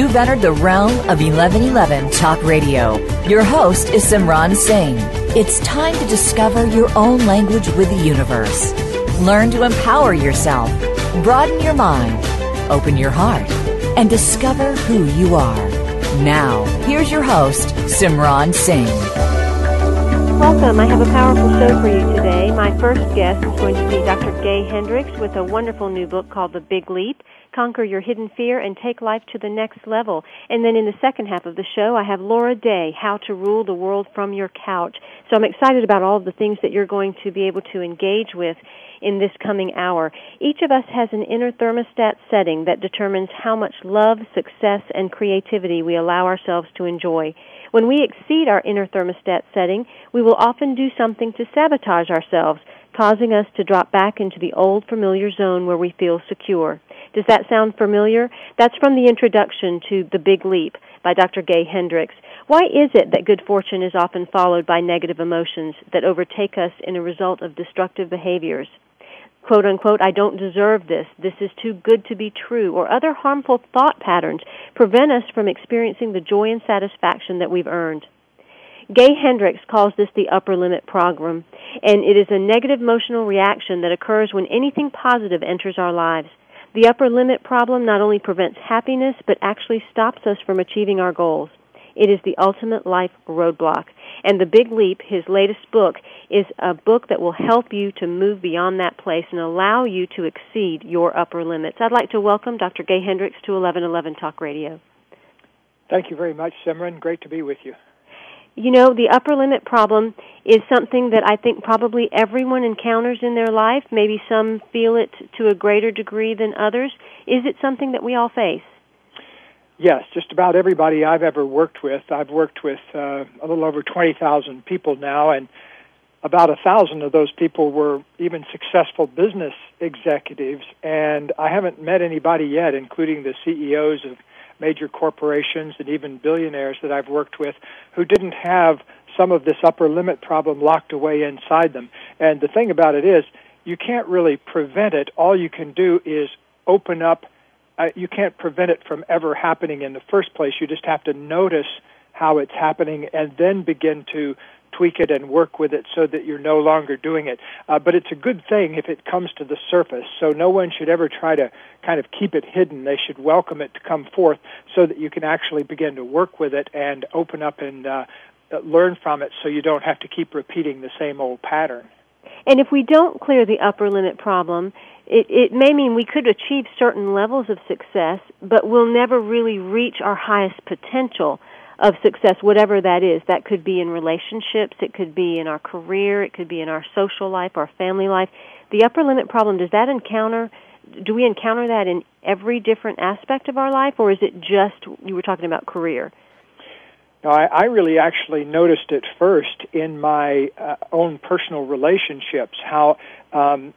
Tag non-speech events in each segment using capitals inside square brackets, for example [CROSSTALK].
You've entered the realm of 1111 Talk Radio. Your host is Simran Singh. It's time to discover your own language with the universe. Learn to empower yourself, broaden your mind, open your heart, and discover who you are. Now, here's your host, Simran Singh. Welcome. I have a powerful show for you today. My first guest is going to be Dr. Gay Hendricks with a wonderful new book called The Big Leap conquer your hidden fear, and take life to the next level. And then in the second half of the show, I have Laura Day, How to Rule the World from Your Couch. So I'm excited about all of the things that you're going to be able to engage with in this coming hour. Each of us has an inner thermostat setting that determines how much love, success, and creativity we allow ourselves to enjoy. When we exceed our inner thermostat setting, we will often do something to sabotage ourselves, causing us to drop back into the old familiar zone where we feel secure. Does that sound familiar? That's from the introduction to The Big Leap by Dr. Gay Hendricks. Why is it that good fortune is often followed by negative emotions that overtake us in a result of destructive behaviors? Quote unquote, I don't deserve this, this is too good to be true, or other harmful thought patterns prevent us from experiencing the joy and satisfaction that we've earned. Gay Hendricks calls this the upper limit program, and it is a negative emotional reaction that occurs when anything positive enters our lives. The upper limit problem not only prevents happiness, but actually stops us from achieving our goals. It is the ultimate life roadblock. And The Big Leap, his latest book, is a book that will help you to move beyond that place and allow you to exceed your upper limits. I'd like to welcome Dr. Gay Hendricks to 1111 Talk Radio. Thank you very much, Simran. Great to be with you you know, the upper limit problem is something that I think probably everyone encounters in their life. Maybe some feel it to a greater degree than others. Is it something that we all face? Yes, just about everybody I've ever worked with. I've worked with uh, a little over 20,000 people now, and about a thousand of those people were even successful business executives. And I haven't met anybody yet, including the CEOs of major corporations and even billionaires that I've worked with who didn't have some of this upper limit problem locked away inside them. And the thing about it is, you can't really prevent it. All you can do is open up. Uh, you can't prevent it from ever happening in the first place. You just have to notice how it's happening and then begin to tweak it and work with it so that you're no longer doing it. Uh, but it's a good thing if it comes to the surface. So no one should ever try to kind of keep it hidden. They should welcome it to come forth so that you can actually begin to work with it and open up and uh, learn from it so you don't have to keep repeating the same old pattern. And if we don't clear the upper limit problem, it, it may mean we could achieve certain levels of success, but we'll never really reach our highest potential of success, whatever that is. That could be in relationships, it could be in our career, it could be in our social life, our family life. The upper limit problem, does that encounter, do we encounter that in every different aspect of our life, or is it just, you were talking about career? No, I, I really actually noticed it first in my uh, own personal relationships. How, um,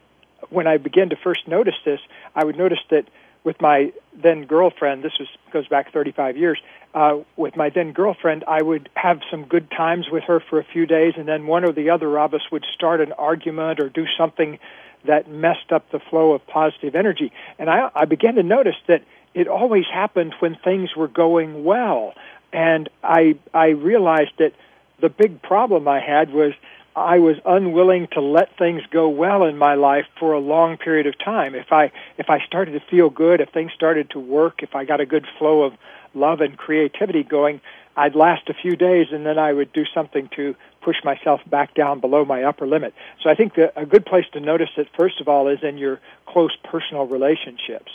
when I began to first notice this, I would notice that with my then girlfriend, this was goes back 35 years. Uh, with my then girlfriend, I would have some good times with her for a few days, and then one or the other of us would start an argument or do something that messed up the flow of positive energy. And I, I began to notice that it always happened when things were going well, and I I realized that the big problem I had was I was unwilling to let things go well in my life for a long period of time. If I if I started to feel good, if things started to work, if I got a good flow of love and creativity going, I'd last a few days and then I would do something to push myself back down below my upper limit. So I think that a good place to notice it first of all is in your close personal relationships.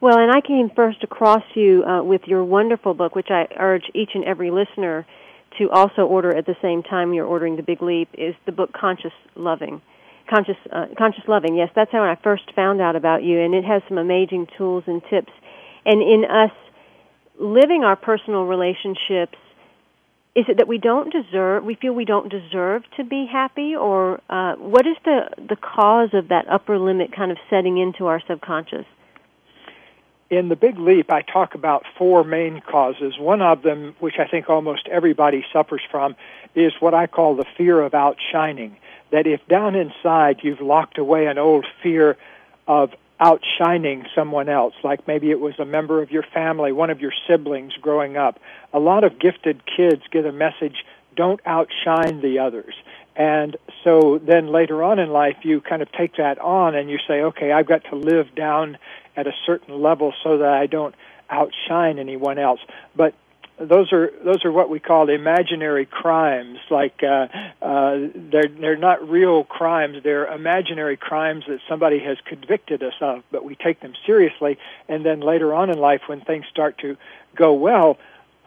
Well, and I came first across you uh, with your wonderful book, which I urge each and every listener to also order at the same time you're ordering the Big Leap is the book Conscious Loving. Conscious uh, Conscious Loving. Yes, that's how I first found out about you and it has some amazing tools and tips And in us living our personal relationships, is it that we don't deserve, we feel we don't deserve to be happy, or uh, what is the, the cause of that upper limit kind of setting into our subconscious? In the Big Leap, I talk about four main causes. One of them, which I think almost everybody suffers from, is what I call the fear of outshining. That if down inside you've locked away an old fear of outshining someone else, like maybe it was a member of your family, one of your siblings growing up. A lot of gifted kids get a message, don't outshine the others. And so then later on in life, you kind of take that on and you say, okay, I've got to live down at a certain level so that I don't outshine anyone else. But those are those are what we call imaginary crimes. Like uh, uh, they're they're not real crimes; they're imaginary crimes that somebody has convicted us of. But we take them seriously, and then later on in life, when things start to go well,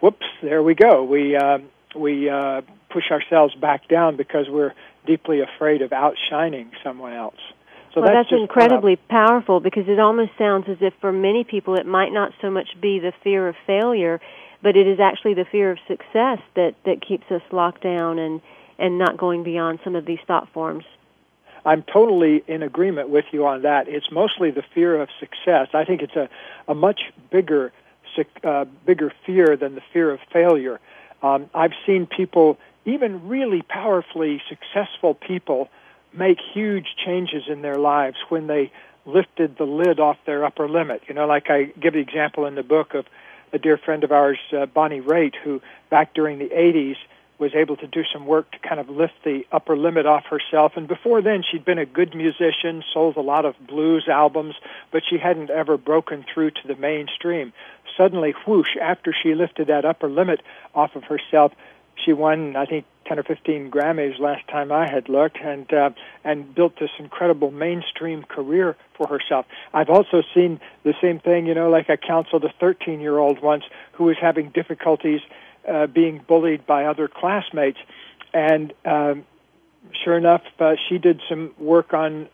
whoops, there we go. We uh, we uh, push ourselves back down because we're deeply afraid of outshining someone else. So well, that's, that's incredibly powerful because it almost sounds as if for many people it might not so much be the fear of failure but it is actually the fear of success that that keeps us locked down and and not going beyond some of these thought forms. I'm totally in agreement with you on that. It's mostly the fear of success. I think it's a, a much bigger uh, bigger fear than the fear of failure. Um, I've seen people, even really powerfully successful people, make huge changes in their lives when they lifted the lid off their upper limit. You know, like I give the example in the book of a dear friend of ours, uh, Bonnie Raitt, who back during the 80s was able to do some work to kind of lift the upper limit off herself. And before then, she'd been a good musician, sold a lot of blues albums, but she hadn't ever broken through to the mainstream. Suddenly, whoosh, after she lifted that upper limit off of herself, she won, I think, 10 or 15 Grammys last time I had looked, and uh, and built this incredible mainstream career for herself. I've also seen the same thing, you know, like I counseled a 13 year old once who was having difficulties uh, being bullied by other classmates, and um, sure enough, uh, she did some work on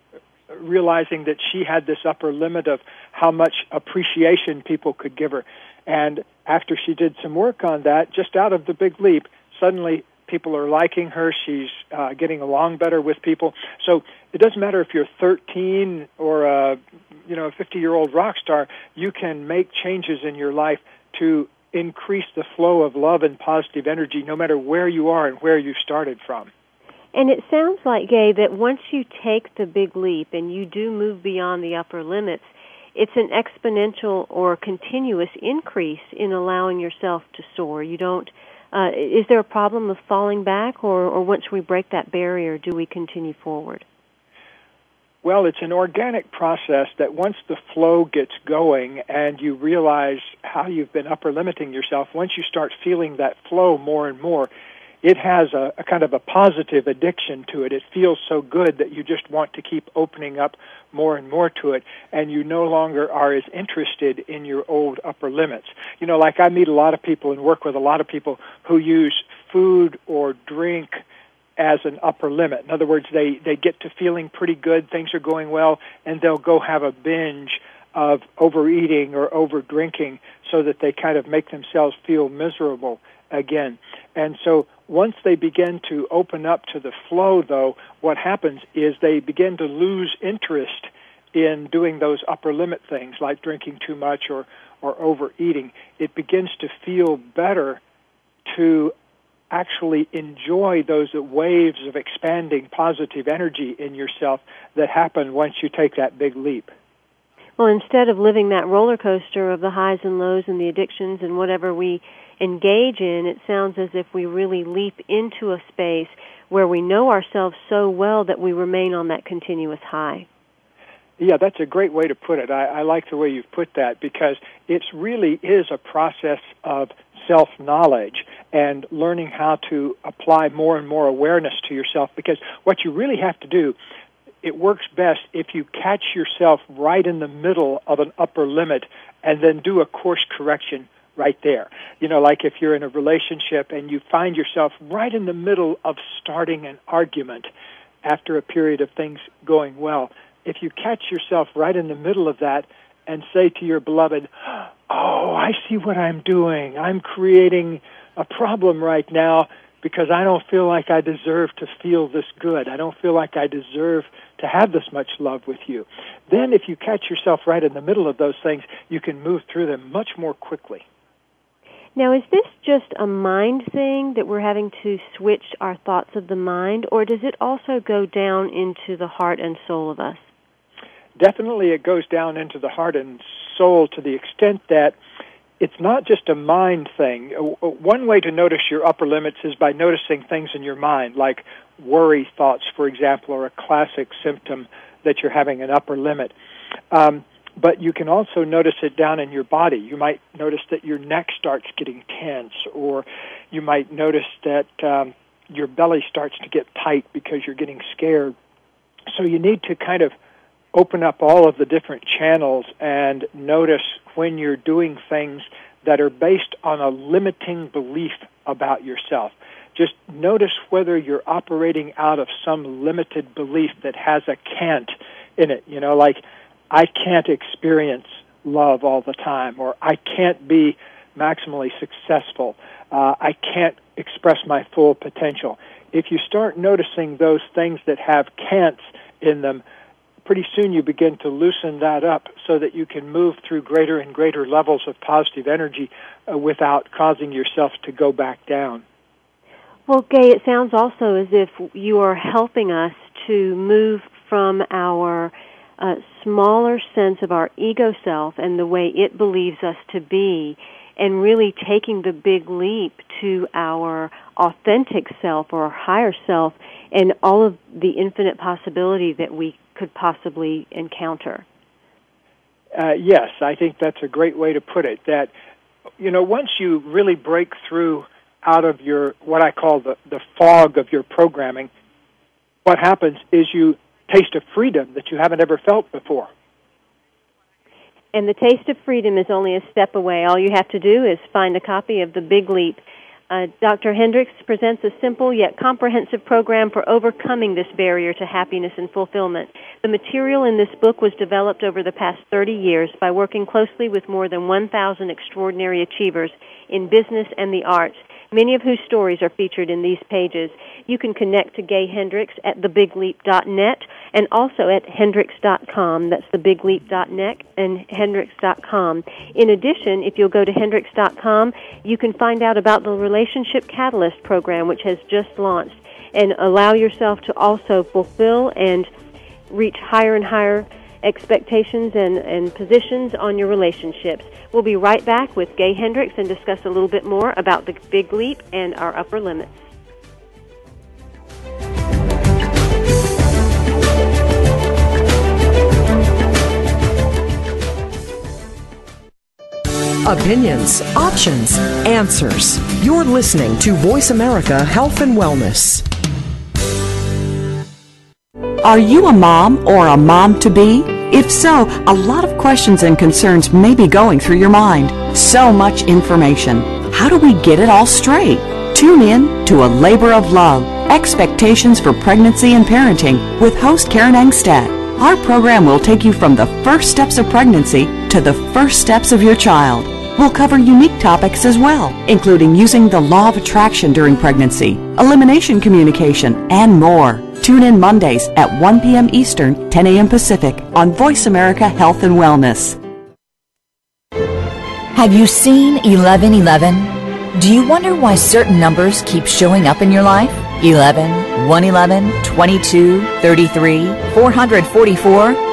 realizing that she had this upper limit of how much appreciation people could give her. And after she did some work on that, just out of the big leap, suddenly people are liking her. She's uh, getting along better with people. So it doesn't matter if you're 13 or a you know a 50 year old rock star. You can make changes in your life to increase the flow of love and positive energy, no matter where you are and where you started from. And it sounds like, Gay, that once you take the big leap and you do move beyond the upper limits, it's an exponential or continuous increase in allowing yourself to soar. You don't uh, is there a problem of falling back, or, or once we break that barrier, do we continue forward? Well, it's an organic process that once the flow gets going and you realize how you've been upper limiting yourself, once you start feeling that flow more and more, it has a, a, kind of a positive addiction to it. It feels so good that you just want to keep opening up more and more to it, and you no longer are as interested in your old upper limits. You know, like I meet a lot of people and work with a lot of people who use food or drink as an upper limit. In other words, they, they get to feeling pretty good, things are going well, and they'll go have a binge of overeating or over drinking so that they kind of make themselves feel miserable again. And so once they begin to open up to the flow, though, what happens is they begin to lose interest in doing those upper limit things like drinking too much or, or overeating. It begins to feel better to actually enjoy those waves of expanding positive energy in yourself that happen once you take that big leap. Well, instead of living that roller coaster of the highs and lows and the addictions and whatever we engage in, it sounds as if we really leap into a space where we know ourselves so well that we remain on that continuous high. Yeah, that's a great way to put it. I, I like the way you've put that because it really is a process of self knowledge and learning how to apply more and more awareness to yourself because what you really have to do it works best if you catch yourself right in the middle of an upper limit and then do a course correction right there. You know, like if you're in a relationship and you find yourself right in the middle of starting an argument after a period of things going well, if you catch yourself right in the middle of that and say to your beloved, oh, I see what I'm doing. I'm creating a problem right now because I don't feel like I deserve to feel this good. I don't feel like I deserve to have this much love with you. Then if you catch yourself right in the middle of those things, you can move through them much more quickly. Now, is this just a mind thing that we're having to switch our thoughts of the mind, or does it also go down into the heart and soul of us? Definitely, it goes down into the heart and soul to the extent that it's not just a mind thing. One way to notice your upper limits is by noticing things in your mind, like worry thoughts, for example, are a classic symptom that you're having an upper limit. Um, but you can also notice it down in your body. You might notice that your neck starts getting tense, or you might notice that um, your belly starts to get tight because you're getting scared. So you need to kind of open up all of the different channels and notice when you're doing things that are based on a limiting belief about yourself. Just notice whether you're operating out of some limited belief that has a can't in it. You know, like, I can't experience love all the time, or I can't be maximally successful. Uh, I can't express my full potential. If you start noticing those things that have can'ts in them, pretty soon you begin to loosen that up so that you can move through greater and greater levels of positive energy uh, without causing yourself to go back down. Well, Gay, it sounds also as if you are helping us to move from our uh, smaller sense of our ego self and the way it believes us to be and really taking the big leap to our authentic self or our higher self and all of the infinite possibility that we could possibly encounter. Uh, yes, I think that's a great way to put it. That you know, once you really break through out of your what I call the the fog of your programming, what happens is you taste of freedom that you haven't ever felt before. And the taste of freedom is only a step away. All you have to do is find a copy of The Big Leap uh, Dr. Hendricks presents a simple yet comprehensive program for overcoming this barrier to happiness and fulfillment. The material in this book was developed over the past 30 years by working closely with more than 1,000 extraordinary achievers in business and the arts many of whose stories are featured in these pages. You can connect to Gay Hendricks at thebigleap.net and also at hendricks.com. That's thebigleap.net and hendricks.com. In addition, if you'll go to hendricks.com, you can find out about the Relationship Catalyst program, which has just launched, and allow yourself to also fulfill and reach higher and higher expectations and, and positions on your relationships. We'll be right back with Gay Hendricks and discuss a little bit more about the big leap and our upper limits. Opinions, options, answers. You're listening to Voice America Health and Wellness. Are you a mom or a mom to be? If so, a lot of questions and concerns may be going through your mind. So much information. How do we get it all straight? Tune in to A Labor of Love Expectations for Pregnancy and Parenting with host Karen Engstedt. Our program will take you from the first steps of pregnancy to the first steps of your child. We'll cover unique topics as well, including using the law of attraction during pregnancy, elimination communication, and more. Tune in Mondays at 1 p.m. Eastern, 10 a.m. Pacific on Voice America Health and Wellness. Have you seen 1111? Do you wonder why certain numbers keep showing up in your life? 11, 111, 22, 33, 444?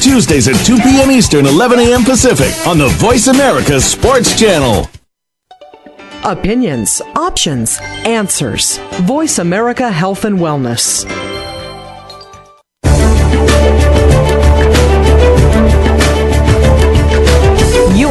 Tuesdays at 2 p.m. Eastern, 11 a.m. Pacific on the Voice America Sports Channel. Opinions, options, answers. Voice America Health and Wellness.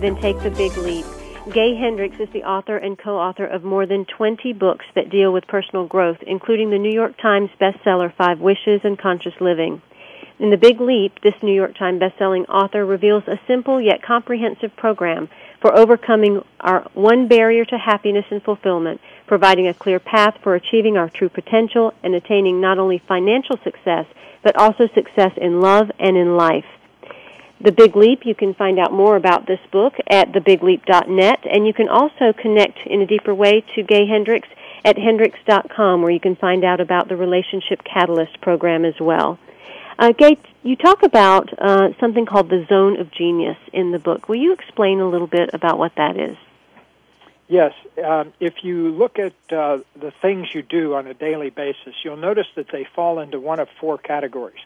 Then take the big leap. Gay Hendricks is the author and co-author of more than 20 books that deal with personal growth, including the New York Times bestseller Five Wishes and Conscious Living. In The Big Leap, this New York Times bestselling author reveals a simple yet comprehensive program for overcoming our one barrier to happiness and fulfillment, providing a clear path for achieving our true potential and attaining not only financial success, but also success in love and in life. The Big Leap, you can find out more about this book at thebigleap.net, and you can also connect in a deeper way to Gay Hendricks at hendricks.com, where you can find out about the Relationship Catalyst program as well. Uh, Gay, you talk about uh, something called the Zone of Genius in the book. Will you explain a little bit about what that is? Yes, um, if you look at uh, the things you do on a daily basis, you'll notice that they fall into one of four categories.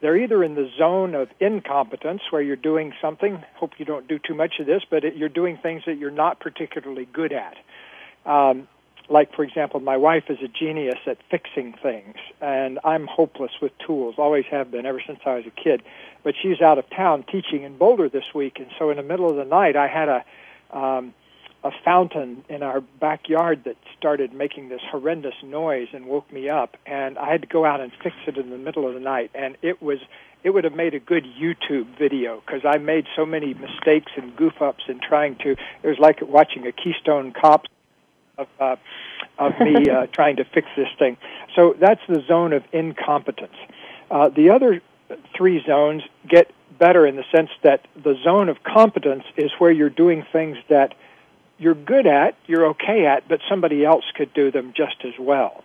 They're either in the zone of incompetence, where you're doing something, hope you don't do too much of this, but it, you're doing things that you're not particularly good at. Um, like, for example, my wife is a genius at fixing things, and I'm hopeless with tools, always have been ever since I was a kid. But she's out of town teaching in Boulder this week, and so in the middle of the night, I had a um, a fountain in our backyard that started making this horrendous noise and woke me up and I had to go out and fix it in the middle of the night and it was it would have made a good YouTube video because I made so many mistakes and goof ups in trying to it was like watching a Keystone Cop of uh, of me [LAUGHS] uh, trying to fix this thing. So that's the zone of incompetence. Uh, the other three zones get better in the sense that the zone of competence is where you're doing things that you're good at, you're okay at, but somebody else could do them just as well.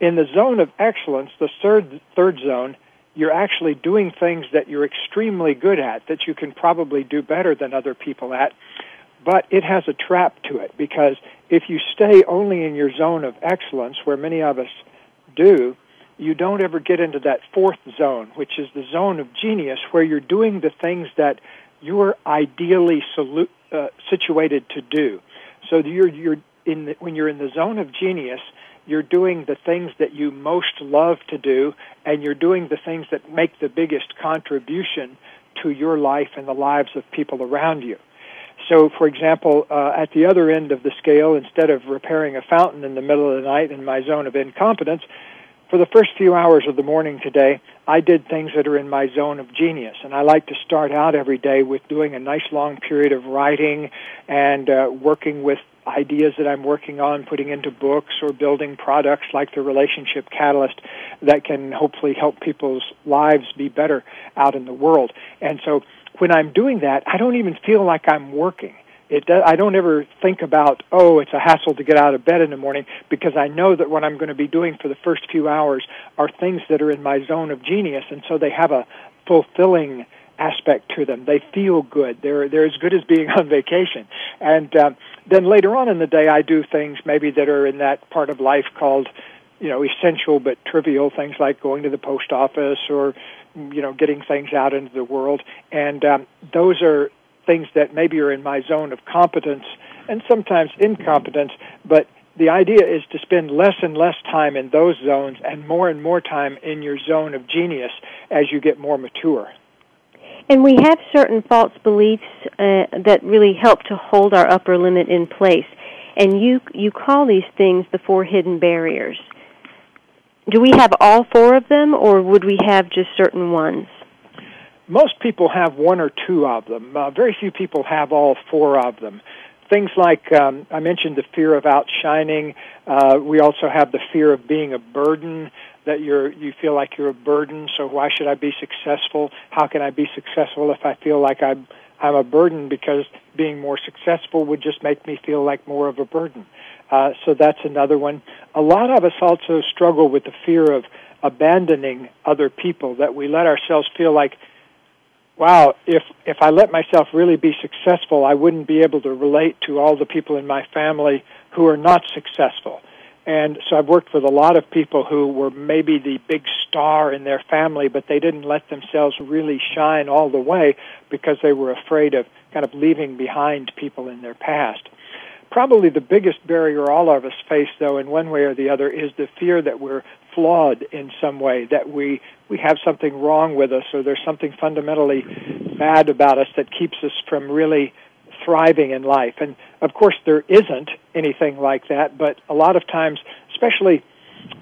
In the zone of excellence, the third third zone, you're actually doing things that you're extremely good at that you can probably do better than other people at. But it has a trap to it because if you stay only in your zone of excellence, where many of us do, you don't ever get into that fourth zone, which is the zone of genius, where you're doing the things that you're ideally solu- uh, situated to do. So you're you're in the, when you're in the zone of genius, you're doing the things that you most love to do, and you're doing the things that make the biggest contribution to your life and the lives of people around you. So, for example, uh, at the other end of the scale, instead of repairing a fountain in the middle of the night in my zone of incompetence, for the first few hours of the morning today, I did things that are in my zone of genius. And I like to start out every day with doing a nice long period of writing and uh, working with ideas that I'm working on, putting into books or building products like the Relationship Catalyst that can hopefully help people's lives be better out in the world. And so when I'm doing that, I don't even feel like I'm working it does, I don't ever think about oh it's a hassle to get out of bed in the morning because I know that what I'm going to be doing for the first few hours are things that are in my zone of genius and so they have a fulfilling aspect to them. They feel good. They're they're as good as being [LAUGHS] on vacation. And uh, then later on in the day, I do things maybe that are in that part of life called, you know, essential but trivial things like going to the post office or, you know, getting things out into the world. And um, those are things that maybe are in my zone of competence and sometimes incompetence, but the idea is to spend less and less time in those zones and more and more time in your zone of genius as you get more mature. And we have certain false beliefs uh, that really help to hold our upper limit in place. And you you call these things the four hidden barriers. Do we have all four of them, or would we have just certain ones? Most people have one or two of them. Uh, very few people have all four of them. Things like um, I mentioned, the fear of outshining. Uh, we also have the fear of being a burden that you're you feel like you're a burden so why should i be successful how can i be successful if i feel like i'm i'm a burden because being more successful would just make me feel like more of a burden uh, so that's another one a lot of us also struggle with the fear of abandoning other people that we let ourselves feel like wow if if i let myself really be successful i wouldn't be able to relate to all the people in my family who are not successful and so I've worked with a lot of people who were maybe the big star in their family, but they didn't let themselves really shine all the way because they were afraid of kind of leaving behind people in their past. Probably the biggest barrier all of us face, though, in one way or the other, is the fear that we're flawed in some way, that we, we have something wrong with us, or there's something fundamentally bad about us that keeps us from really thriving in life. And of course, there isn't anything like that, but a lot of times, especially,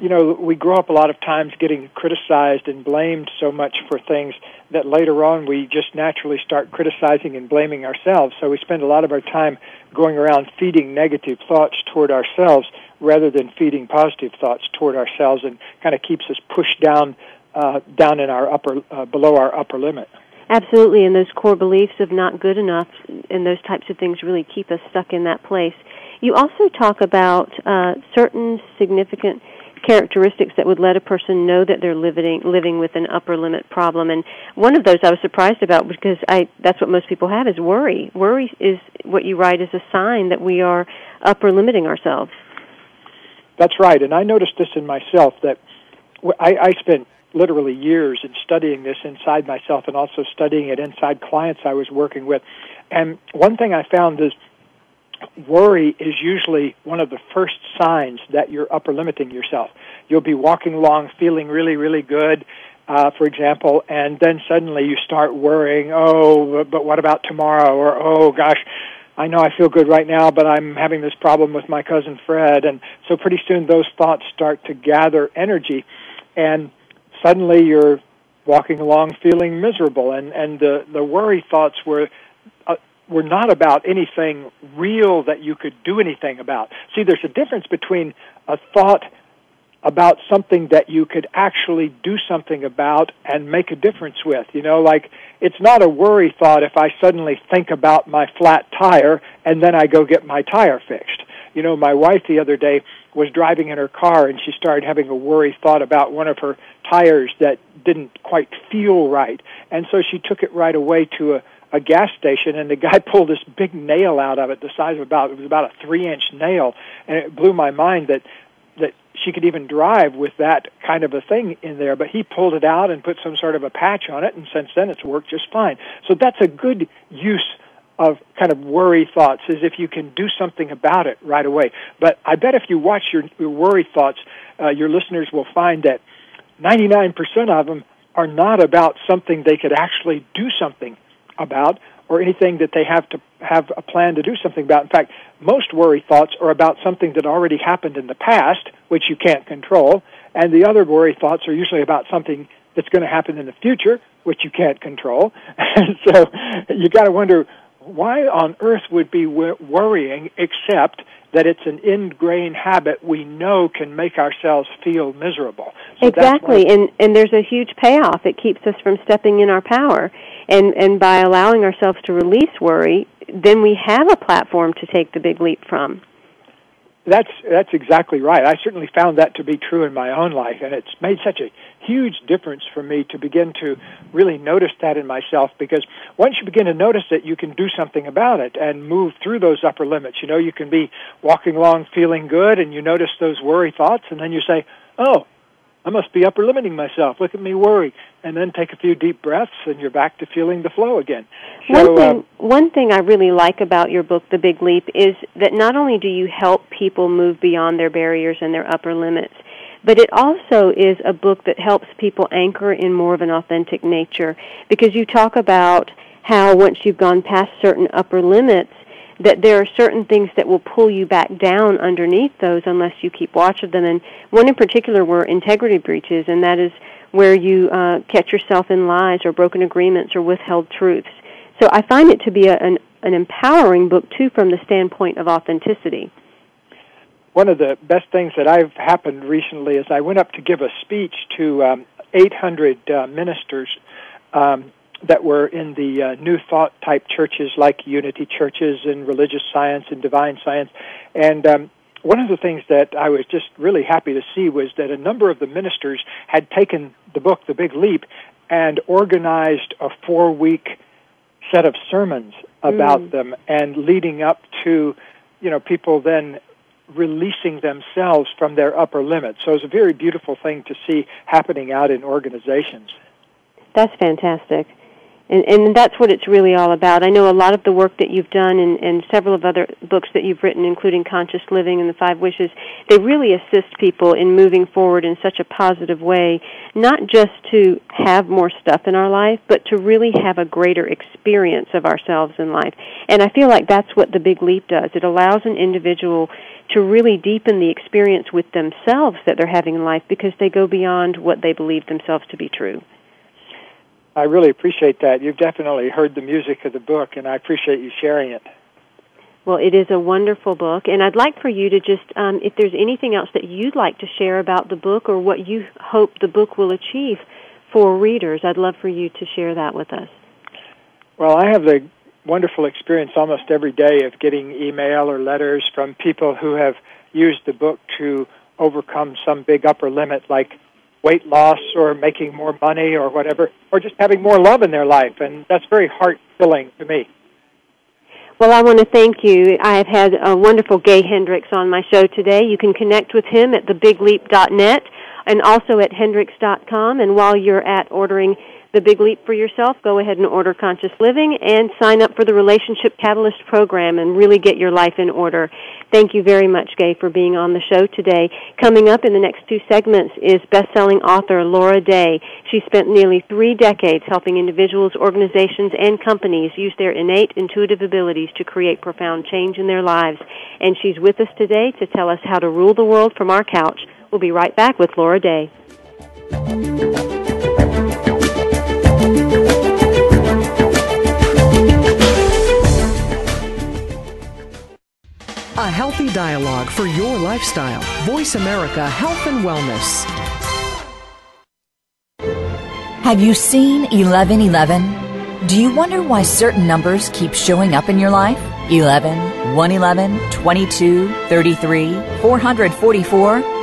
you know, we grow up a lot of times getting criticized and blamed so much for things that later on we just naturally start criticizing and blaming ourselves. So we spend a lot of our time going around feeding negative thoughts toward ourselves rather than feeding positive thoughts toward ourselves and kind of keeps us pushed down uh, down in our upper uh, below our upper limit. Absolutely, and those core beliefs of not good enough and those types of things really keep us stuck in that place. You also talk about uh, certain significant characteristics that would let a person know that they're living living with an upper limit problem and one of those I was surprised about because I that's what most people have is worry. Worry is what you write is a sign that we are upper limiting ourselves. That's right, and I noticed this in myself that I, I spent literally years in studying this inside myself and also studying it inside clients I was working with. And one thing I found is worry is usually one of the first signs that you're upper limiting yourself. You'll be walking along feeling really, really good, uh, for example, and then suddenly you start worrying, oh, but what about tomorrow? Or, oh, gosh, I know I feel good right now, but I'm having this problem with my cousin Fred. And so pretty soon those thoughts start to gather energy. And suddenly you're walking along feeling miserable and and the the worry thoughts were uh, were not about anything real that you could do anything about see there's a difference between a thought about something that you could actually do something about and make a difference with you know like it's not a worry thought if i suddenly think about my flat tire and then i go get my tire fixed you know my wife the other day was driving in her car and she started having a worry thought about one of her tires that didn't quite feel right. And so she took it right away to a, a gas station and the guy [LAUGHS] pulled this big nail out of it, the size of about, it was about a three inch nail. And it blew my mind that, that she could even drive with that kind of a thing in there, but he pulled it out and put some sort of a patch on it, and since then it's worked just fine. So that's a good use of kind of worry thoughts is if you can do something about it right away. But I bet if you watch your, your worry thoughts, uh, your listeners will find that 99% of them are not about something they could actually do something about or anything that they have to have a plan to do something about. In fact, most worry thoughts are about something that already happened in the past, which you can't control, and the other worry thoughts are usually about something that's going to happen in the future, which you can't control. [LAUGHS] And so you got to wonder why on earth would be worrying except that it's an ingrained habit we know can make ourselves feel miserable. So exactly, and and there's a huge payoff. It keeps us from stepping in our power, and and by allowing ourselves to release worry, then we have a platform to take the big leap from. That's that's exactly right. I certainly found that to be true in my own life, and it's made such a huge difference for me to begin to really notice that in myself. Because once you begin to notice it, you can do something about it and move through those upper limits. You know, you can be walking along feeling good, and you notice those worry thoughts, and then you say, "Oh, I must be upper limiting myself. Look at me worry. And then take a few deep breaths and you're back to feeling the flow again. So, one thing, um, one thing I really like about your book, The Big Leap, is that not only do you help people move beyond their barriers and their upper limits, but it also is a book that helps people anchor in more of an authentic nature because you talk about how once you've gone past certain upper limits, that there are certain things that will pull you back down underneath those unless you keep watch of them. And one in particular were integrity breaches, and that is where you uh, catch yourself in lies or broken agreements or withheld truths. So I find it to be a, an, an empowering book too from the standpoint of authenticity. One of the best things that I've happened recently is I went up to give a speech to um, 800 uh, ministers um, that were in the uh, New Thought type churches like Unity churches and religious science and divine science. And um, one of the things that I was just really happy to see was that a number of the ministers had taken the book, The Big Leap, and organized a four week set of sermons about mm. them and leading up to, you know, people then releasing themselves from their upper limits. So it's a very beautiful thing to see happening out in organizations. That's fantastic and, and that's what it's really all about. I know a lot of the work that you've done and, and several of other books that you've written, including Conscious Living and The Five Wishes, they really assist people in moving forward in such a positive way, not just to have more stuff in our life, but to really have a greater experience of ourselves in life. And I feel like that's what the Big Leap does. It allows an individual to really deepen the experience with themselves that they're having in life because they go beyond what they believe themselves to be true. I really appreciate that. You've definitely heard the music of the book, and I appreciate you sharing it. Well, it is a wonderful book, and I'd like for you to just, um, if there's anything else that you'd like to share about the book or what you hope the book will achieve for readers, I'd love for you to share that with us. Well, I have the wonderful experience almost every day of getting email or letters from people who have used the book to overcome some big upper limit like weight loss or making more money or whatever, or just having more love in their life. And that's very heart filling to me. Well, I want to thank you. I have had a wonderful Gay Hendricks on my show today. You can connect with him at thebigleap.net and also at hendricks.com. And while you're at ordering the big leap for yourself, go ahead and order Conscious Living and sign up for the Relationship Catalyst program and really get your life in order. Thank you very much, Gay, for being on the show today. Coming up in the next two segments is best-selling author Laura Day. She spent nearly three decades helping individuals, organizations, and companies use their innate intuitive abilities to create profound change in their lives. And she's with us today to tell us how to rule the world from our couch. We'll be right back with Laura Day. A healthy dialogue for your lifestyle. Voice America Health and Wellness. Have you seen 1111? Do you wonder why certain numbers keep showing up in your life? 11, 111, 22, 33, 444?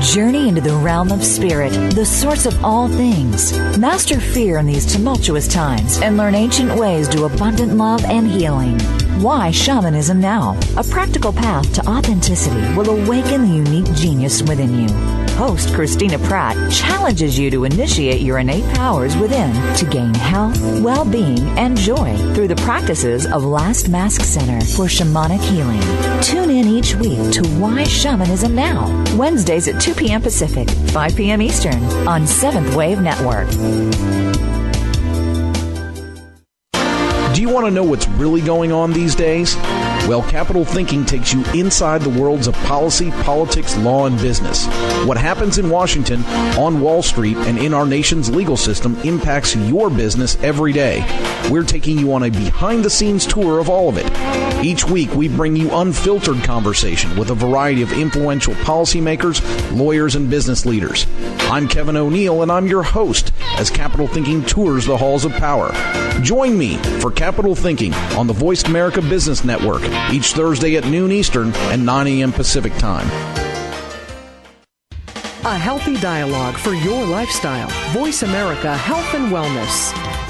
Journey into the realm of spirit, the source of all things. Master fear in these tumultuous times and learn ancient ways to abundant love and healing. Why Shamanism Now? A practical path to authenticity will awaken the unique genius within you. Host Christina Pratt challenges you to initiate your innate powers within to gain health, well being, and joy through the practices of Last Mask Center for Shamanic Healing. Tune in each week to Why Shamanism Now? Wednesdays at 2 p.m. Pacific, 5 p.m. Eastern on Seventh Wave Network. Do you want to know what's really going on these days? Well, Capital Thinking takes you inside the worlds of policy, politics, law, and business. What happens in Washington, on Wall Street, and in our nation's legal system impacts your business every day. We're taking you on a behind the scenes tour of all of it. Each week, we bring you unfiltered conversation with a variety of influential policymakers, lawyers, and business leaders. I'm Kevin O'Neill, and I'm your host as Capital Thinking tours the halls of power. Join me for Capital Thinking on the Voice America Business Network each Thursday at noon Eastern and 9 a.m. Pacific Time. A healthy dialogue for your lifestyle. Voice America Health and Wellness.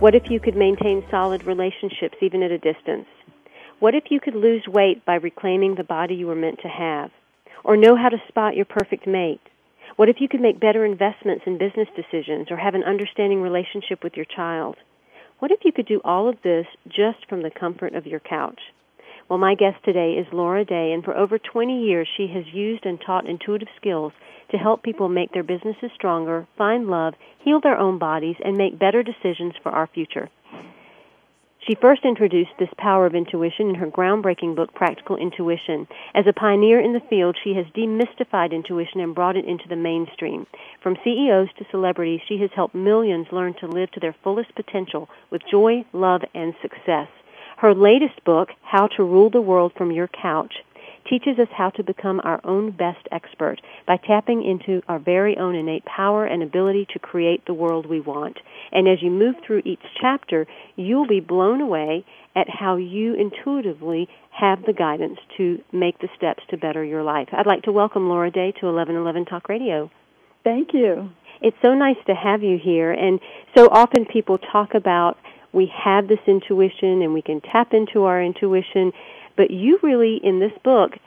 What if you could maintain solid relationships even at a distance? What if you could lose weight by reclaiming the body you were meant to have? Or know how to spot your perfect mate? What if you could make better investments in business decisions or have an understanding relationship with your child? What if you could do all of this just from the comfort of your couch? Well, my guest today is Laura Day, and for over 20 years she has used and taught intuitive skills to help people make their businesses stronger, find love, heal their own bodies, and make better decisions for our future. She first introduced this power of intuition in her groundbreaking book, Practical Intuition. As a pioneer in the field, she has demystified intuition and brought it into the mainstream. From CEOs to celebrities, she has helped millions learn to live to their fullest potential with joy, love, and success. Her latest book, How to Rule the World from Your Couch, teaches us how to become our own best expert by tapping into our very own innate power and ability to create the world we want. And as you move through each chapter, you'll be blown away at how you intuitively have the guidance to make the steps to better your life. I'd like to welcome Laura Day to 1111 Talk Radio. Thank you. It's so nice to have you here. And so often people talk about we have this intuition and we can tap into our intuition but you really, in this book,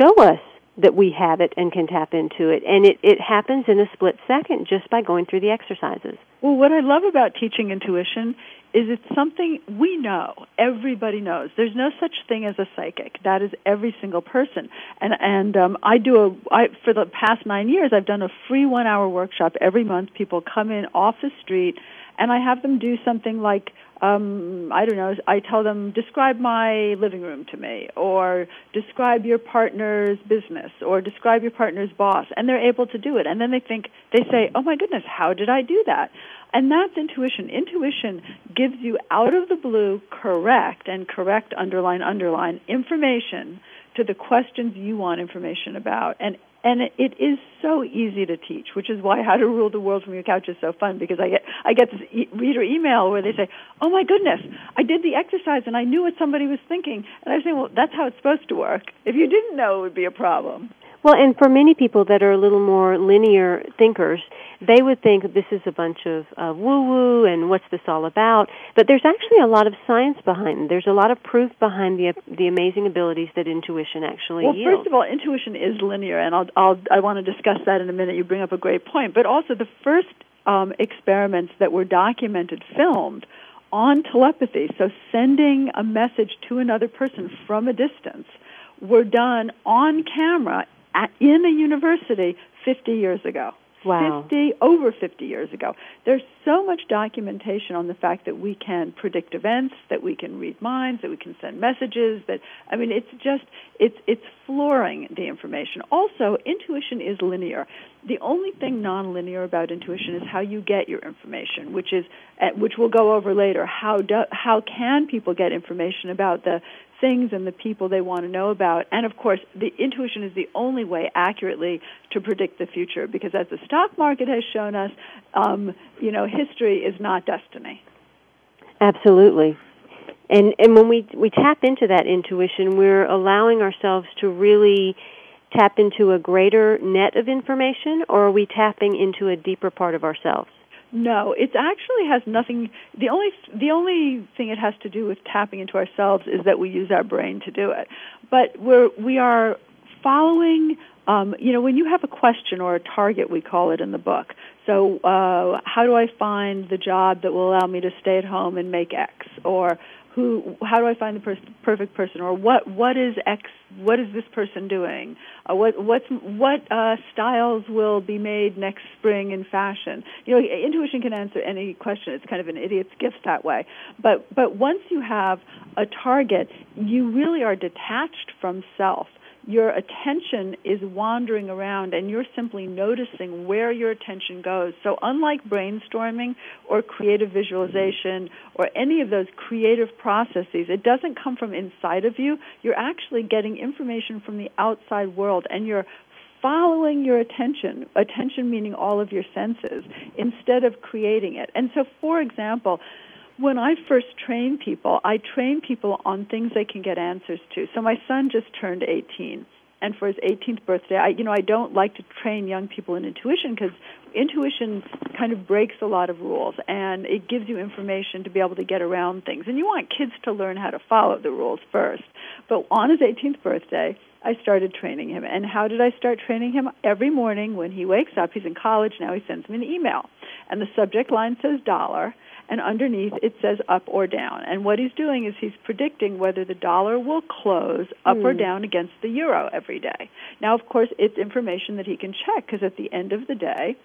show us that we have it and can tap into it. And it, it happens in a split second just by going through the exercises. Well, what I love about teaching intuition is it's something we know. Everybody knows. There's no such thing as a psychic. That is every single person. And and um, I do a I for the past nine years I've done a free one hour workshop every month. People come in off the street, and I have them do something like um, I don't know, I tell them, describe my living room to me, or describe your partner's business, or describe your partner's boss, and they're able to do it. And then they think, they say, oh my goodness, how did I do that? And that's intuition. Intuition gives you out of the blue correct and correct underline underline information to the questions you want information about. And and it, it is so easy to teach, which is why How to Rule the World from Your Couch is so fun because I get I get this e- reader email where they say, "Oh my goodness, I did the exercise and I knew what somebody was thinking," and I say, "Well, that's how it's supposed to work. If you didn't know, it would be a problem." Well, and for many people that are a little more linear thinkers, they would think this is a bunch of uh, woo-woo and what's this all about. But there's actually a lot of science behind it. There's a lot of proof behind the the amazing abilities that intuition actually well, yields. first of all, intuition is linear, and I'll, I'll I want to discuss that in a minute. You bring up a great point, but also the first um, experiments that were documented, filmed on telepathy, so sending a message to another person from a distance, were done on camera at, in a university 50 years ago. Wow. 50, over 50 years ago. There's so much documentation on the fact that we can predict events, that we can read minds, that we can send messages, that, I mean, it's just, it's, it's flooring the information. Also, intuition is linear. The only thing nonlinear about intuition is how you get your information, which is, uh, which we'll go over later. How do, how can people get information about the things and the people they want to know about. And of course, the intuition is the only way accurately to predict the future because as the stock market has shown us, um, you know, history is not destiny. Absolutely. And and when we we tap into that intuition, we're allowing ourselves to really tap into a greater net of information or are we tapping into a deeper part of ourselves? No, it actually has nothing. The only the only thing it has to do with tapping into ourselves is that we use our brain to do it. But we're we are following. Um, you know, when you have a question or a target, we call it in the book. So, uh, how do I find the job that will allow me to stay at home and make X? Or who how do I find the pers- perfect person? Or what what is X what is this person doing? Uh, what what's what uh, styles will be made next spring in fashion? You know intuition can answer any question. It's kind of an idiot's gift that way. But but once you have a target you really are detached from self your attention is wandering around and you're simply noticing where your attention goes. So unlike brainstorming or creative visualization or any of those creative processes, it doesn't come from inside of you. You're actually getting information from the outside world and you're following your attention, attention meaning all of your senses, instead of creating it. And so, for example, when I first train people, I train people on things they can get answers to. So my son just turned 18, and for his 18th birthday, I, you know, I don't like to train young people in intuition because intuition kind of breaks a lot of rules, and it gives you information to be able to get around things. And you want kids to learn how to follow the rules first. But on his 18th birthday, I started training him. And how did I start training him? Every morning when he wakes up, he's in college now, he sends me an email. And the subject line says dollar and underneath it says up or down. And what he's doing is he's predicting whether the dollar will close up mm. or hmm. down against the euro every day. Now, of course, it's information that he can check because at the end of the day,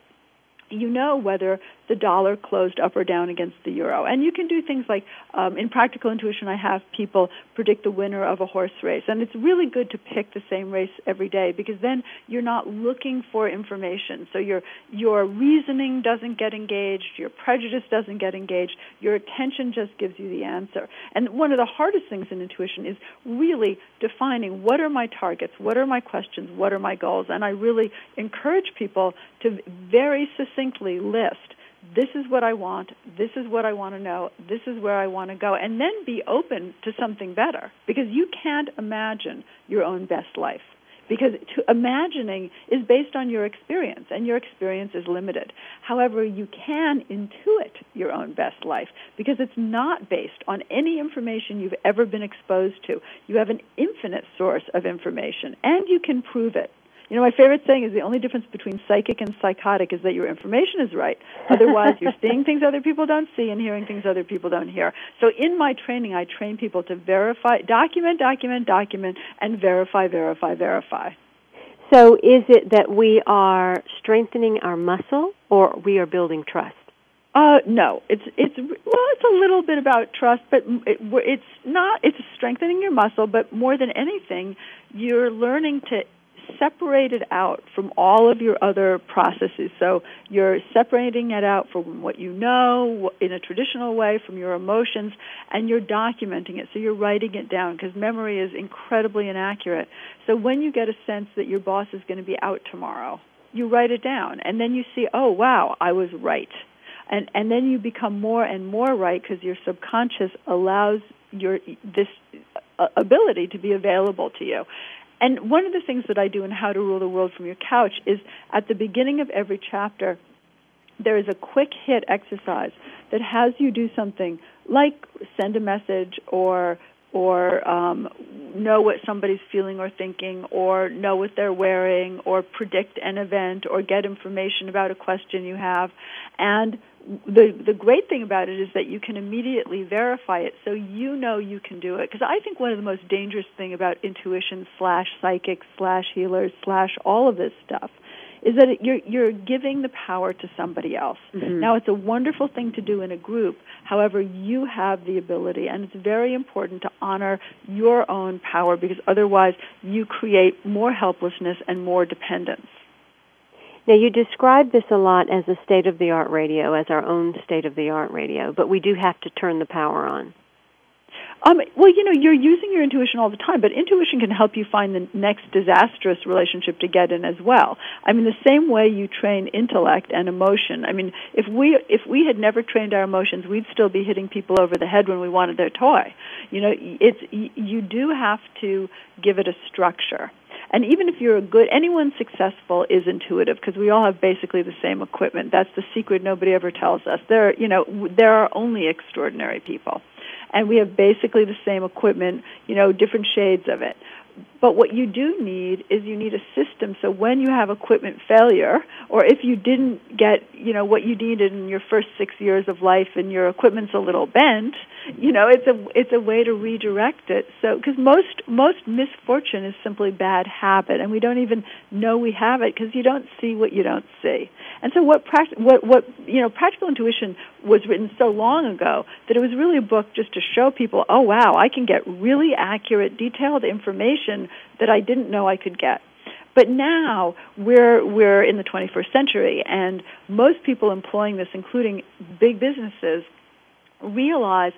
you know whether the dollar closed up or down against the euro. And you can do things like, um, in practical intuition, I have people predict the winner of a horse race. And it's really good to pick the same race every day because then you're not looking for information. So your, your reasoning doesn't get engaged, your prejudice doesn't get engaged, your attention just gives you the answer. And one of the hardest things in intuition is really defining what are my targets, what are my questions, what are my goals. And I really encourage people to very succinctly list this is what I want, this is what I want to know, this is where I want to go, and then be open to something better because you can't imagine your own best life. Because to, imagining is based on your experience, and your experience is limited. However, you can intuit your own best life because it's not based on any information you've ever been exposed to. You have an infinite source of information, and you can prove it. You know, my favorite saying is the only difference between psychic and psychotic is that your information is right. Otherwise, you're [LAUGHS] seeing things other people don't see and hearing things other people don't hear. So in my training, I train people to verify, document, document, document, and verify, verify, verify. So is it that we are strengthening our muscle or we are building trust? Uh, no, it's it's well, it's a little bit about trust, but it, it's not. It's strengthening your muscle, but more than anything, you're learning to separate it out from all of your other processes. So you're separating it out from what you know in a traditional way from your emotions, and you're documenting it. So you're writing it down because memory is incredibly inaccurate. So when you get a sense that your boss is going to be out tomorrow, you write it down, and then you see, oh wow, I was right. And, and then you become more and more right because your subconscious allows your this uh, ability to be available to you. And one of the things that I do in How to Rule the World from Your Couch is at the beginning of every chapter, there is a quick hit exercise that has you do something like send a message or or um, know what somebody's feeling or thinking, or know what they're wearing, or predict an event, or get information about a question you have. And the the great thing about it is that you can immediately verify it, so you know you can do it. Because I think one of the most dangerous thing about intuition slash psychic slash healers slash all of this stuff is that it, you're you're giving the power to somebody else. Mm-hmm. Now it's a wonderful thing to do in a group. However, you have the ability, and it's very important to honor your own power because otherwise you create more helplessness and more dependence. Now, you describe this a lot as a state of the art radio, as our own state of the art radio, but we do have to turn the power on. Um, well, you know, you're using your intuition all the time, but intuition can help you find the next disastrous relationship to get in as well. I mean, the same way you train intellect and emotion. I mean, if we if we had never trained our emotions, we'd still be hitting people over the head when we wanted their toy. You know, it's you do have to give it a structure. And even if you're a good, anyone successful is intuitive because we all have basically the same equipment. That's the secret nobody ever tells us. There, you know, there are only extraordinary people. And we have basically the same equipment, you know, different shades of it. But what you do need is you need a system so when you have equipment failure, or if you didn't get, you know, what you needed in your first six years of life and your equipment's a little bent, you know, it's a it's a way to redirect it. So because most most misfortune is simply bad habit, and we don't even know we have it because you don't see what you don't see. And so what pract- what what you know, practical intuition was written so long ago that it was really a book just to show people, oh wow, I can get really accurate, detailed information that I didn't know I could get. But now we're we're in the 21st century, and most people employing this, including big businesses, realize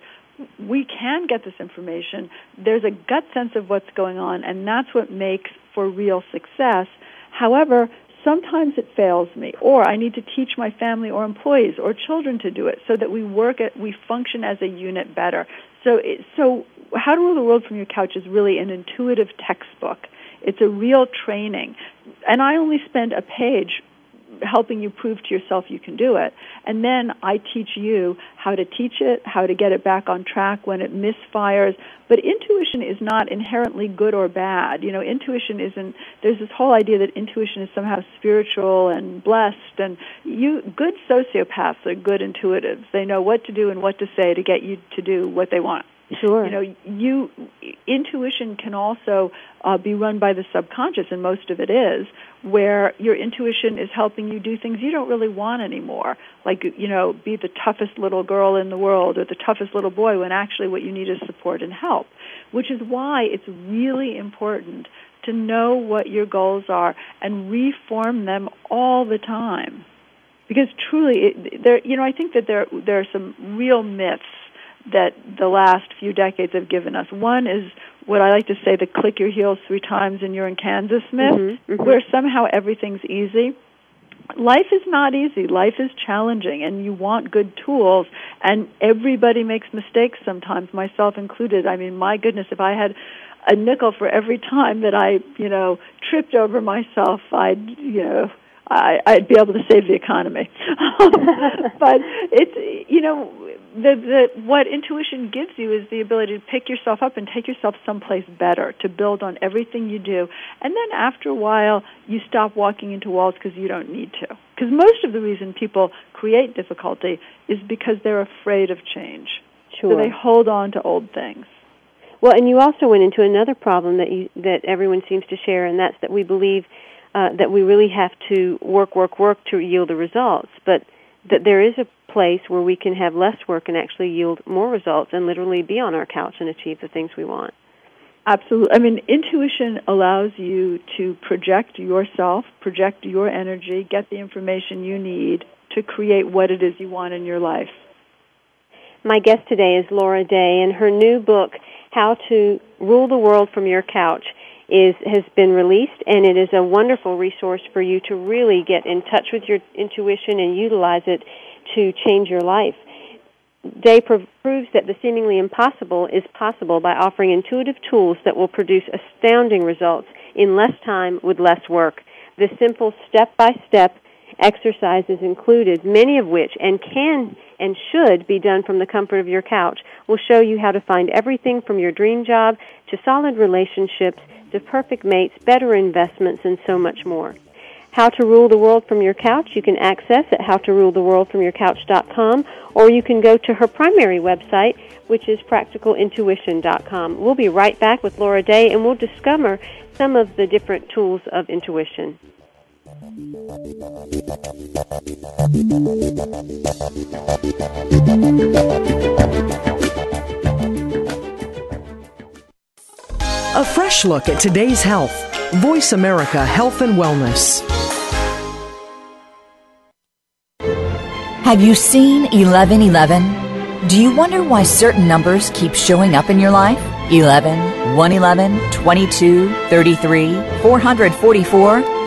we can get this information. There's a gut sense of what's going on, and that's what makes for real success. However, sometimes it fails me, or I need to teach my family or employees or children to do it so that we work at, we function as a unit better. So, it, so how to rule the world from your couch is really an intuitive textbook. It's a real training. And I only spend a page helping you prove to yourself you can do it. And then I teach you how to teach it, how to get it back on track when it misfires. But intuition is not inherently good or bad. You know, intuition isn't, there's this whole idea that intuition is somehow spiritual and blessed. And you, good sociopaths are good intuitives. They know what to do and what to say to get you to do what they want. Sure. You know, you intuition can also uh, be run by the subconscious, and most of it is, where your intuition is helping you do things you don't really want anymore, like you know, be the toughest little girl in the world or the toughest little boy, when actually what you need is support and help. Which is why it's really important to know what your goals are and reform them all the time. Because truly, it, there, you know, I think that there there are some real myths that the last few decades have given us. One is what I like to say the click your heels three times and you're in Kansas myth, mm-hmm, mm-hmm. where somehow everything's easy. Life is not easy. Life is challenging and you want good tools and everybody makes mistakes sometimes, myself included. I mean, my goodness, if I had a nickel for every time that I, you know, tripped over myself, I'd, you know, I, I'd be able to save the economy. [LAUGHS] but it's, you know, the, the, what intuition gives you is the ability to pick yourself up and take yourself someplace better, to build on everything you do. And then after a while, you stop walking into walls because you don't need to. Because most of the reason people create difficulty is because they're afraid of change. Sure. So they hold on to old things. Well, and you also went into another problem that you, that everyone seems to share, and that's that we believe uh, that we really have to work, work, work to yield the results. But that there is a place where we can have less work and actually yield more results and literally be on our couch and achieve the things we want. Absolutely. I mean, intuition allows you to project yourself, project your energy, get the information you need to create what it is you want in your life. My guest today is Laura Day, and her new book, How to Rule the World from Your Couch, is has been released and it is a wonderful resource for you to really get in touch with your intuition and utilize it to change your life. Day proves that the seemingly impossible is possible by offering intuitive tools that will produce astounding results in less time with less work. The simple step by step exercises included, many of which and can and should be done from the comfort of your couch, will show you how to find everything from your dream job to solid relationships to perfect mates, better investments, and so much more. How to Rule the World from Your Couch you can access at howtoruletheworldfromyourcouch.com or you can go to her primary website which is practicalintuition.com. We'll be right back with Laura Day and we'll discover some of the different tools of intuition. A fresh look at today's health. Voice America Health and Wellness. Have you seen 1111? Do you wonder why certain numbers keep showing up in your life? 11, 111, 22, 33, 444?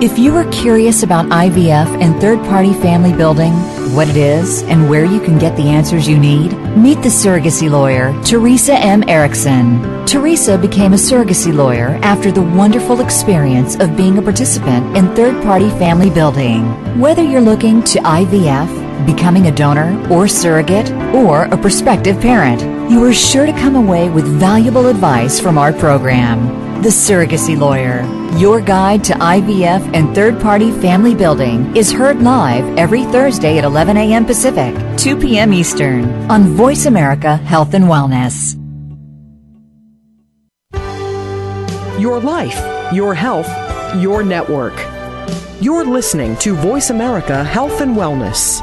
If you are curious about IVF and third party family building, what it is, and where you can get the answers you need, meet the surrogacy lawyer, Theresa M. Erickson. Teresa became a surrogacy lawyer after the wonderful experience of being a participant in third party family building. Whether you're looking to IVF, becoming a donor or surrogate, or a prospective parent, you are sure to come away with valuable advice from our program. The Surrogacy Lawyer, your guide to IVF and third party family building, is heard live every Thursday at 11 a.m. Pacific, 2 p.m. Eastern on Voice America Health and Wellness. Your life, your health, your network. You're listening to Voice America Health and Wellness.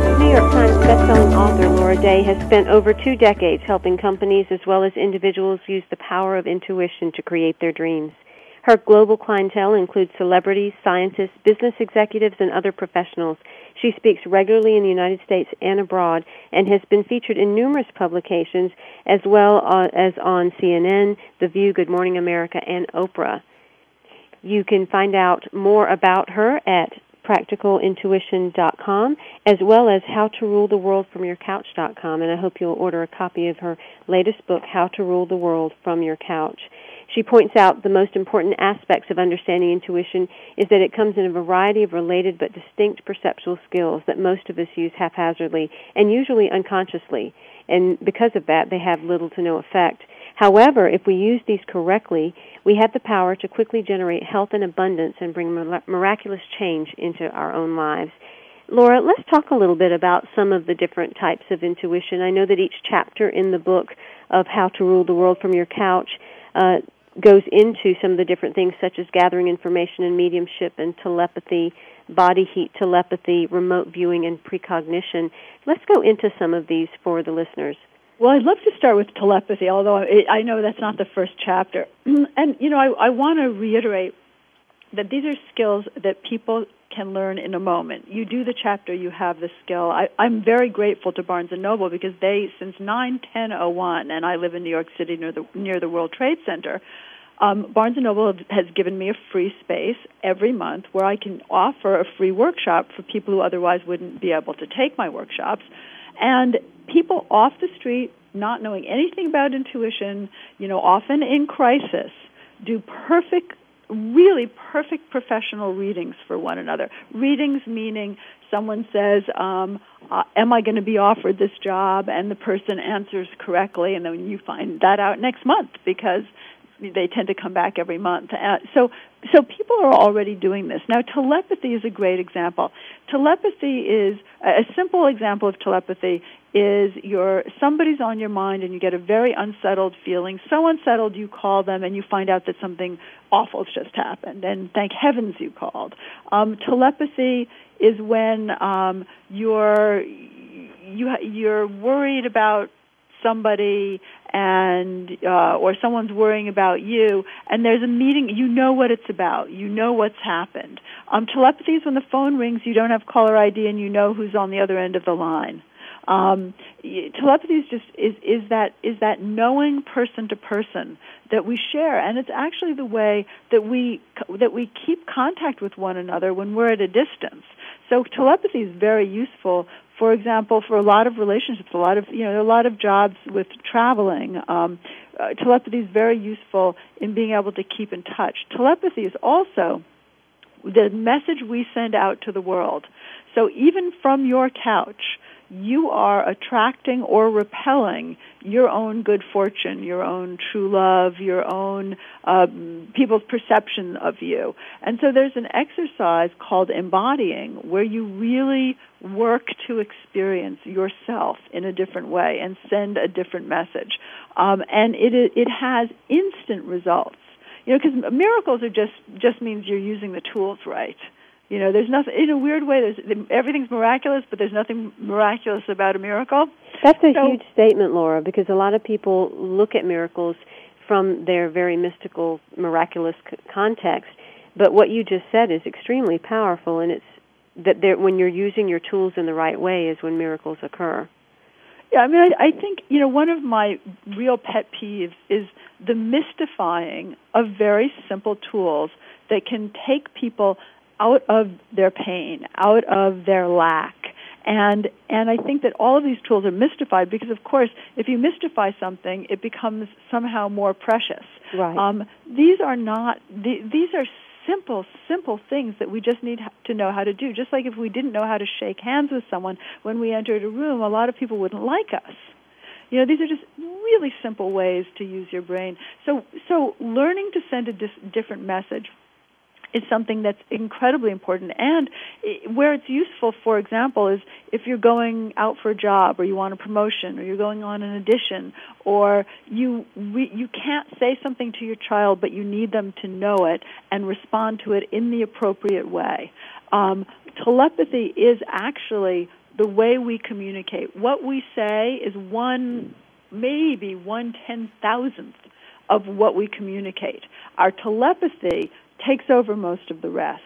Author Laura Day has spent over two decades helping companies as well as individuals use the power of intuition to create their dreams. Her global clientele includes celebrities, scientists, business executives, and other professionals. She speaks regularly in the United States and abroad and has been featured in numerous publications as well uh, as on CNN, The View, Good Morning America, and Oprah. You can find out more about her at practicalintuition.com as well as howtoruletheworldfromyourcouch.com and I hope you'll order a copy of her latest book How to Rule the World from Your Couch. She points out the most important aspects of understanding intuition is that it comes in a variety of related but distinct perceptual skills that most of us use haphazardly and usually unconsciously. And because of that, they have little to no effect. However, if we use these correctly, we have the power to quickly generate health and abundance and bring miraculous change into our own lives. Laura, let's talk a little bit about some of the different types of intuition. I know that each chapter in the book of How to Rule the World from Your Couch uh, goes into some of the different things such as gathering information and mediumship and telepathy, body heat telepathy, remote viewing, and precognition. Let's go into some of these for the listeners. Well, I'd love to start with telepathy, although I know that's not the first chapter. [CLEARS THROAT] and, you know, I, I want to reiterate that these are skills that people can learn in a moment. You do the chapter, you have the skill. I, I'm very grateful to Barnes and Noble because they, since 91001, and I live in New York City near the near the World Trade Center. Um, Barnes and Noble has given me a free space every month where I can offer a free workshop for people who otherwise wouldn't be able to take my workshops. And people off the street, not knowing anything about intuition, you know, often in crisis, do perfect really perfect professional readings for one another. Readings meaning someone says, um, uh, "Am I going to be offered this job?" and the person answers correctly, and then you find that out next month because they tend to come back every month. Uh, so, so people are already doing this. Now, telepathy is a great example. Telepathy is a simple example of telepathy is your somebody's on your mind and you get a very unsettled feeling. So unsettled you call them and you find out that something awful's just happened, and thank heavens you called. Um, telepathy is when um, you're you you're worried about somebody and uh, or someone's worrying about you and there's a meeting you know what it's about you know what's happened um, telepathy is when the phone rings you don't have caller id and you know who's on the other end of the line Um, telepathy is just is is that is that knowing person to person that we share, and it's actually the way that we that we keep contact with one another when we're at a distance. So telepathy is very useful. For example, for a lot of relationships, a lot of you know, a lot of jobs with traveling. Um, uh, telepathy is very useful in being able to keep in touch. Telepathy is also the message we send out to the world. So even from your couch, you are attracting or repelling your own good fortune, your own true love, your own um, people's perception of you. And so there's an exercise called embodying where you really work to experience yourself in a different way and send a different message. Um, and it it has instant results. You know, because miracles are just just means you're using the tools right. You know, there's nothing in a weird way. There's everything's miraculous, but there's nothing miraculous about a miracle. That's a so, huge statement, Laura, because a lot of people look at miracles from their very mystical, miraculous c- context. But what you just said is extremely powerful, and it's that there, when you're using your tools in the right way is when miracles occur. Yeah, I mean, I, I think you know one of my real pet peeves is the mystifying of very simple tools that can take people out of their pain, out of their lack. And and I think that all of these tools are mystified because, of course, if you mystify something, it becomes somehow more precious. Right. Um, these are not. The, these are simple, simple things that we just need to know how to do. Just like if we didn't know how to shake hands with someone when we entered a room, a lot of people wouldn't like us. You know, these are just really simple ways to use your brain. So, so learning to send a dis- different message is something that's incredibly important. And where it's useful, for example, is if you're going out for a job or you want a promotion or you're going on an audition or you re- you can't say something to your child but you need them to know it and respond to it in the appropriate way. Um, telepathy is actually the way we communicate. What we say is one, maybe one ten thousandth of what we communicate. Our telepathy takes over most of the rest.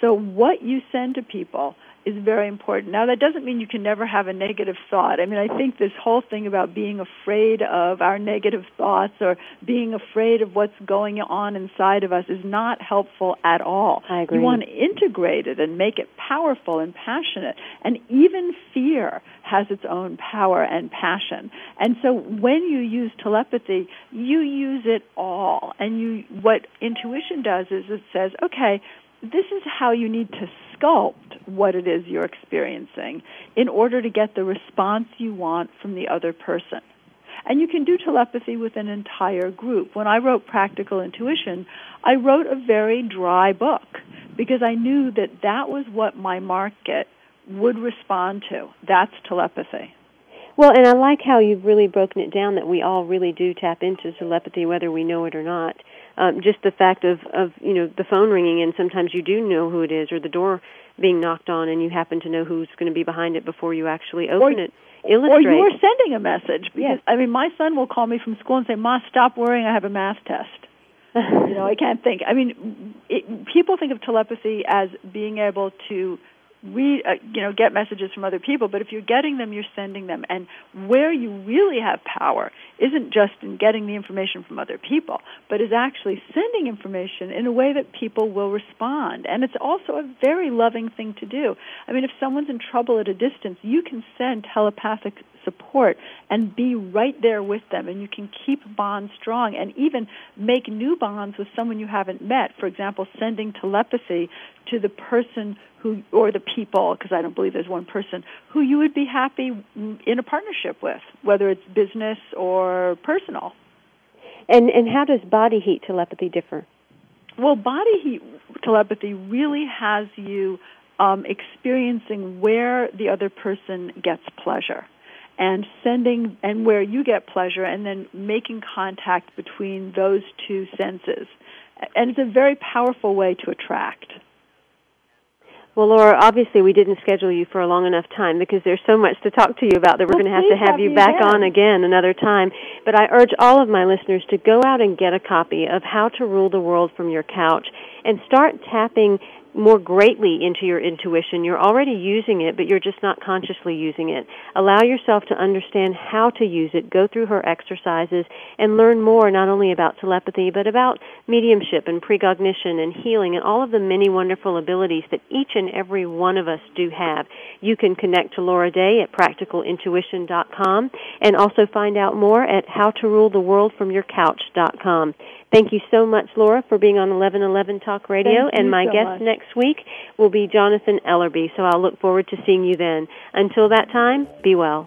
So what you send to people is very important. Now that doesn't mean you can never have a negative thought. I mean, I think this whole thing about being afraid of our negative thoughts or being afraid of what's going on inside of us is not helpful at all. I agree. You want to integrate it and make it powerful and passionate. And even fear has its own power and passion. And so when you use telepathy, you use it all. And you what intuition does is it says, okay, this is how you need to sculpt what it is you're experiencing in order to get the response you want from the other person. And you can do telepathy with an entire group. When I wrote Practical Intuition, I wrote a very dry book because I knew that that was what my market would respond to. That's telepathy. Well, and I like how you've really broken it down that we all really do tap into telepathy whether we know it or not um, just the fact of of you know the phone ringing and sometimes you do know who it is or the door being knocked on and you happen to know who's going to be behind it before you actually open or, it illustrate. or you're sending a message because yes. i mean my son will call me from school and say ma stop worrying i have a math test. You know i can't think. I mean it, people think of telepathy as being able to read, uh, you know, get messages from other people, but if you're getting them, you're sending them. And where you really have power isn't just in getting the information from other people, but is actually sending information in a way that people will respond. And it's also a very loving thing to do. I mean, if someone's in trouble at a distance, you can send telepathic support and be right there with them. And you can keep bonds strong and even make new bonds with someone you haven't met. For example sending telepathy to the person who or the people because I don't believe there's one person who you would be happy in a partnership with whether it's business or personal. And and how does body heat telepathy differ? Well body heat telepathy really has you um, experiencing where the other person gets pleasure and sending and where you get pleasure and then making contact between those two senses. And it's a very powerful way to attract. Well, Laura, obviously we didn't schedule you for a long enough time because there's so much to talk to you about that we're well, going to have to have, have you back again. on again another time. But I urge all of my listeners to go out and get a copy of How to Rule the World from Your Couch and start tapping more greatly into your intuition. You're already using it, but you're just not consciously using it. Allow yourself to understand how to use it. Go through her exercises and learn more not only about telepathy, but about mediumship and precognition and healing and all of the many wonderful abilities that each and every one of us do have. You can connect to Laura Day at practicalintuition.com and also find out more at howtoruletheworldfromyourcouch.com. Thank you so much, Laura, for being on 1111 Talk Radio. Thank and my so guest much. next week will be Jonathan Ellerby. So I'll look forward to seeing you then. Until that time, be well.